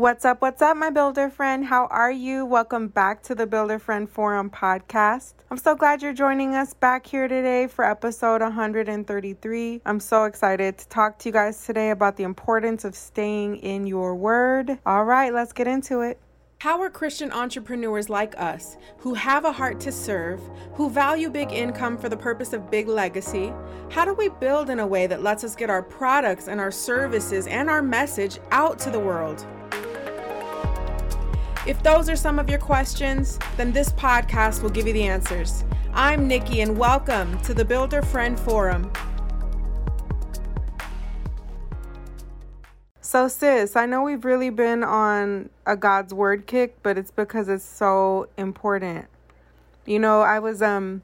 What's up? What's up, my builder friend? How are you? Welcome back to the Builder Friend Forum podcast. I'm so glad you're joining us back here today for episode 133. I'm so excited to talk to you guys today about the importance of staying in your word. All right, let's get into it. How are Christian entrepreneurs like us, who have a heart to serve, who value big income for the purpose of big legacy, how do we build in a way that lets us get our products and our services and our message out to the world? If those are some of your questions, then this podcast will give you the answers. I'm Nikki, and welcome to the Builder Friend Forum. So, sis, I know we've really been on a God's word kick, but it's because it's so important. You know, I was, um,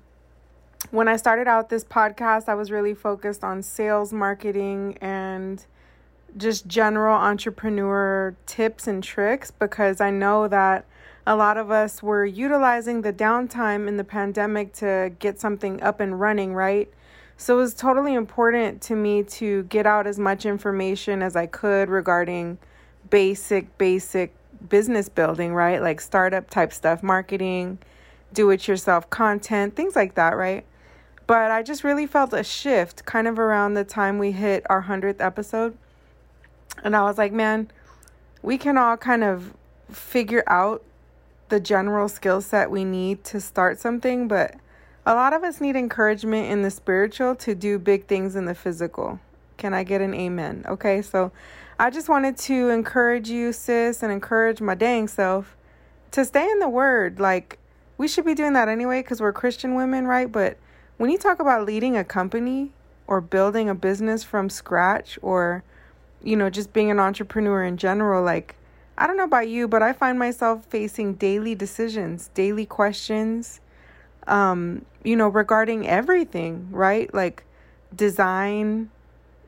when I started out this podcast, I was really focused on sales, marketing, and just general entrepreneur tips and tricks because I know that a lot of us were utilizing the downtime in the pandemic to get something up and running, right? So it was totally important to me to get out as much information as I could regarding basic, basic business building, right? Like startup type stuff, marketing, do it yourself content, things like that, right? But I just really felt a shift kind of around the time we hit our 100th episode. And I was like, man, we can all kind of figure out the general skill set we need to start something, but a lot of us need encouragement in the spiritual to do big things in the physical. Can I get an amen? Okay, so I just wanted to encourage you, sis, and encourage my dang self to stay in the word. Like, we should be doing that anyway because we're Christian women, right? But when you talk about leading a company or building a business from scratch or, you know, just being an entrepreneur in general, like, I don't know about you, but I find myself facing daily decisions, daily questions um, you know, regarding everything, right? Like design,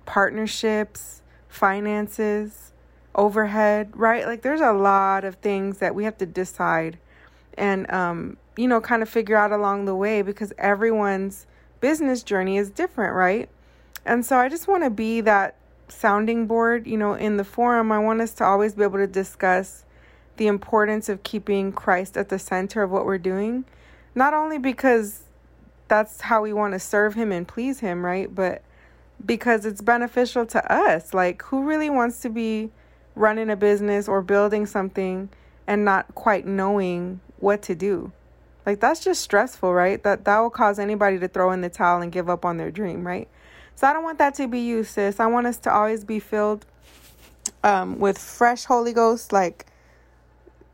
partnerships, finances, overhead, right? Like there's a lot of things that we have to decide and, um, you know, kind of figure out along the way because everyone's business journey is different, right? And so I just want to be that sounding board, you know, in the forum. I want us to always be able to discuss the importance of keeping Christ at the center of what we're doing not only because that's how we want to serve him and please him, right? But because it's beneficial to us. Like, who really wants to be running a business or building something and not quite knowing what to do? Like, that's just stressful, right? That that will cause anybody to throw in the towel and give up on their dream, right? So I don't want that to be you, sis. I want us to always be filled um, with fresh Holy Ghost, like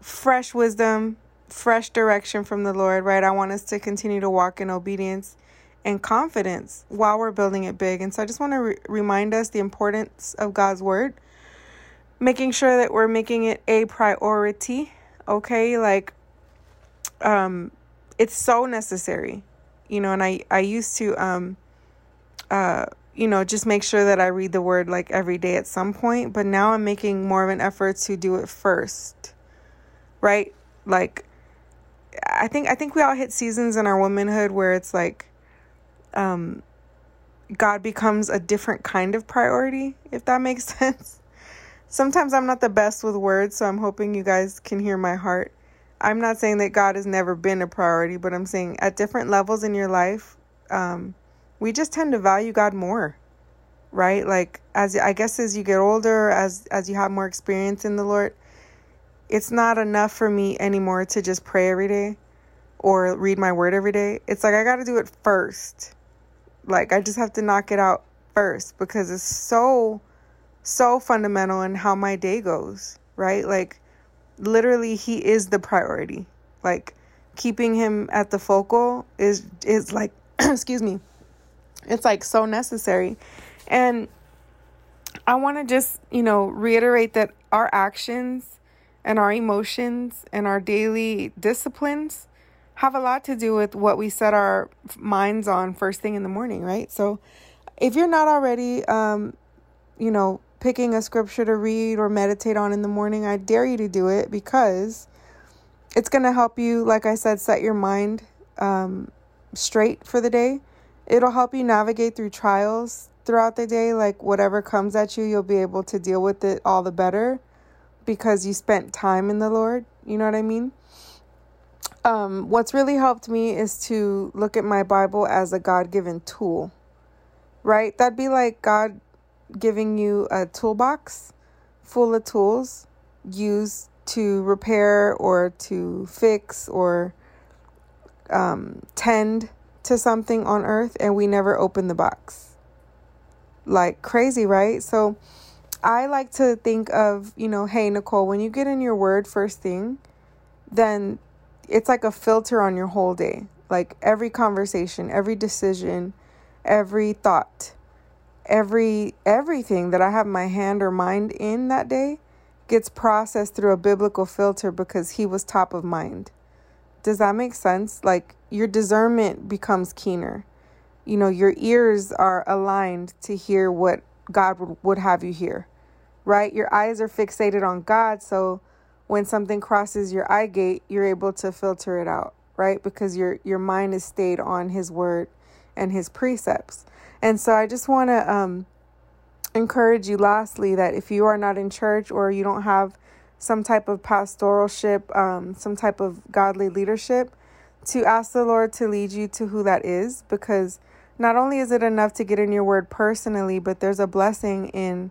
fresh wisdom, fresh direction from the Lord, right? I want us to continue to walk in obedience and confidence while we're building it big. And so I just want to re- remind us the importance of God's word, making sure that we're making it a priority, okay? Like um it's so necessary. You know, and I I used to um uh you know, just make sure that I read the word like every day at some point, but now I'm making more of an effort to do it first. Right? Like I think I think we all hit seasons in our womanhood where it's like um God becomes a different kind of priority, if that makes sense. Sometimes I'm not the best with words, so I'm hoping you guys can hear my heart. I'm not saying that God has never been a priority, but I'm saying at different levels in your life, um, we just tend to value God more, right? Like as I guess as you get older, as as you have more experience in the Lord, it's not enough for me anymore to just pray every day or read my word every day. It's like I got to do it first. Like I just have to knock it out first because it's so so fundamental in how my day goes, right? Like literally he is the priority. Like keeping him at the focal is is like excuse me. It's like so necessary. And I want to just, you know, reiterate that our actions and our emotions and our daily disciplines have a lot to do with what we set our minds on first thing in the morning, right? So if you're not already, um, you know, picking a scripture to read or meditate on in the morning, I dare you to do it because it's going to help you, like I said, set your mind um, straight for the day. It'll help you navigate through trials throughout the day. Like whatever comes at you, you'll be able to deal with it all the better because you spent time in the Lord. You know what I mean? Um, what's really helped me is to look at my Bible as a God given tool, right? That'd be like God giving you a toolbox full of tools used to repair or to fix or um, tend to something on earth, and we never open the box. Like crazy, right? So I like to think of, you know, hey, Nicole, when you get in your word first thing, then it's like a filter on your whole day. Like every conversation, every decision, every thought, every everything that I have my hand or mind in that day gets processed through a biblical filter because he was top of mind. Does that make sense? Like your discernment becomes keener. You know, your ears are aligned to hear what God would, have you hear, right? Your eyes are fixated on God. So when something crosses your eye gate, you're able to filter it out, right? Because your, your mind is stayed on His word and His precepts. And so I just want to um, encourage you, lastly, that if you are not in church or you don't have some type of pastoralship, um, some type of godly leadership, to ask the Lord to lead you to who that is because not only is it enough to get in your word personally, but there's a blessing in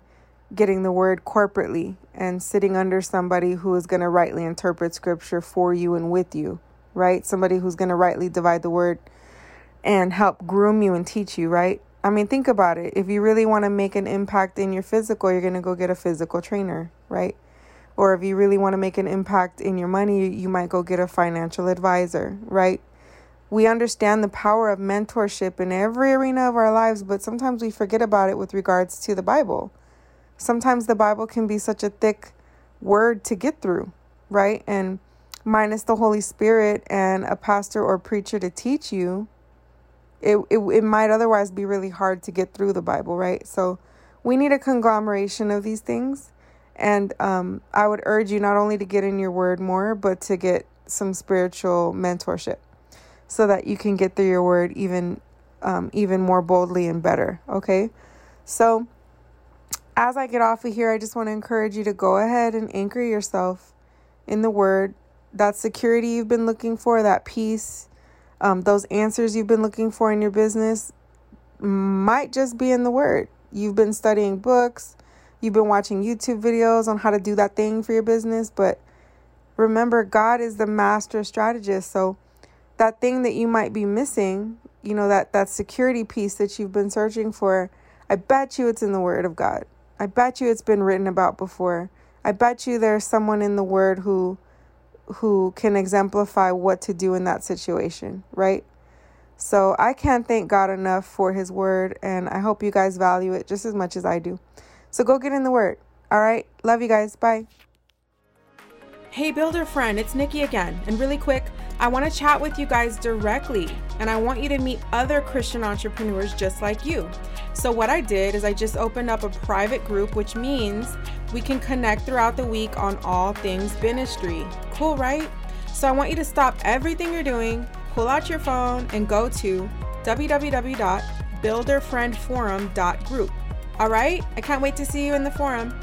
getting the word corporately and sitting under somebody who is going to rightly interpret scripture for you and with you, right? Somebody who's going to rightly divide the word and help groom you and teach you, right? I mean, think about it. If you really want to make an impact in your physical, you're going to go get a physical trainer, right? Or if you really want to make an impact in your money, you might go get a financial advisor, right? We understand the power of mentorship in every arena of our lives, but sometimes we forget about it with regards to the Bible. Sometimes the Bible can be such a thick word to get through, right? And minus the Holy Spirit and a pastor or preacher to teach you, it, it, it might otherwise be really hard to get through the Bible, right? So we need a conglomeration of these things and um, I would urge you not only to get in your word more, but to get some spiritual mentorship so that you can get through your word even um, even more boldly and better. Okay. So as I get off of here, I just want to encourage you to go ahead and anchor yourself in the word, that security you've been looking for, that peace, um, those answers you've been looking for in your business might just be in the word. You've been studying books, You've been watching YouTube videos on how to do that thing for your business, but remember, God is the master strategist. So, that thing that you might be missing, you know, that, that security piece that you've been searching for, I bet you it's in the Word of God. I bet you it's been written about before. I bet you there's someone in the Word who who can exemplify what to do in that situation, right? So I can't thank God enough for his word and I hope you guys value it just as much as I do. So go get in the word. All right. Love you guys. Bye. Hey, builder friend, it's Nikki again. And really quick, I want to chat with you guys directly, and I want you to meet other Christian entrepreneurs just like you. So, what I did is I just opened up a private group, which means we can connect throughout the week on all things ministry. Cool, right? So, I want you to stop everything you're doing, pull out your phone, and go to www.builderfriendforum.group. All right? I can't wait to see you in the forum.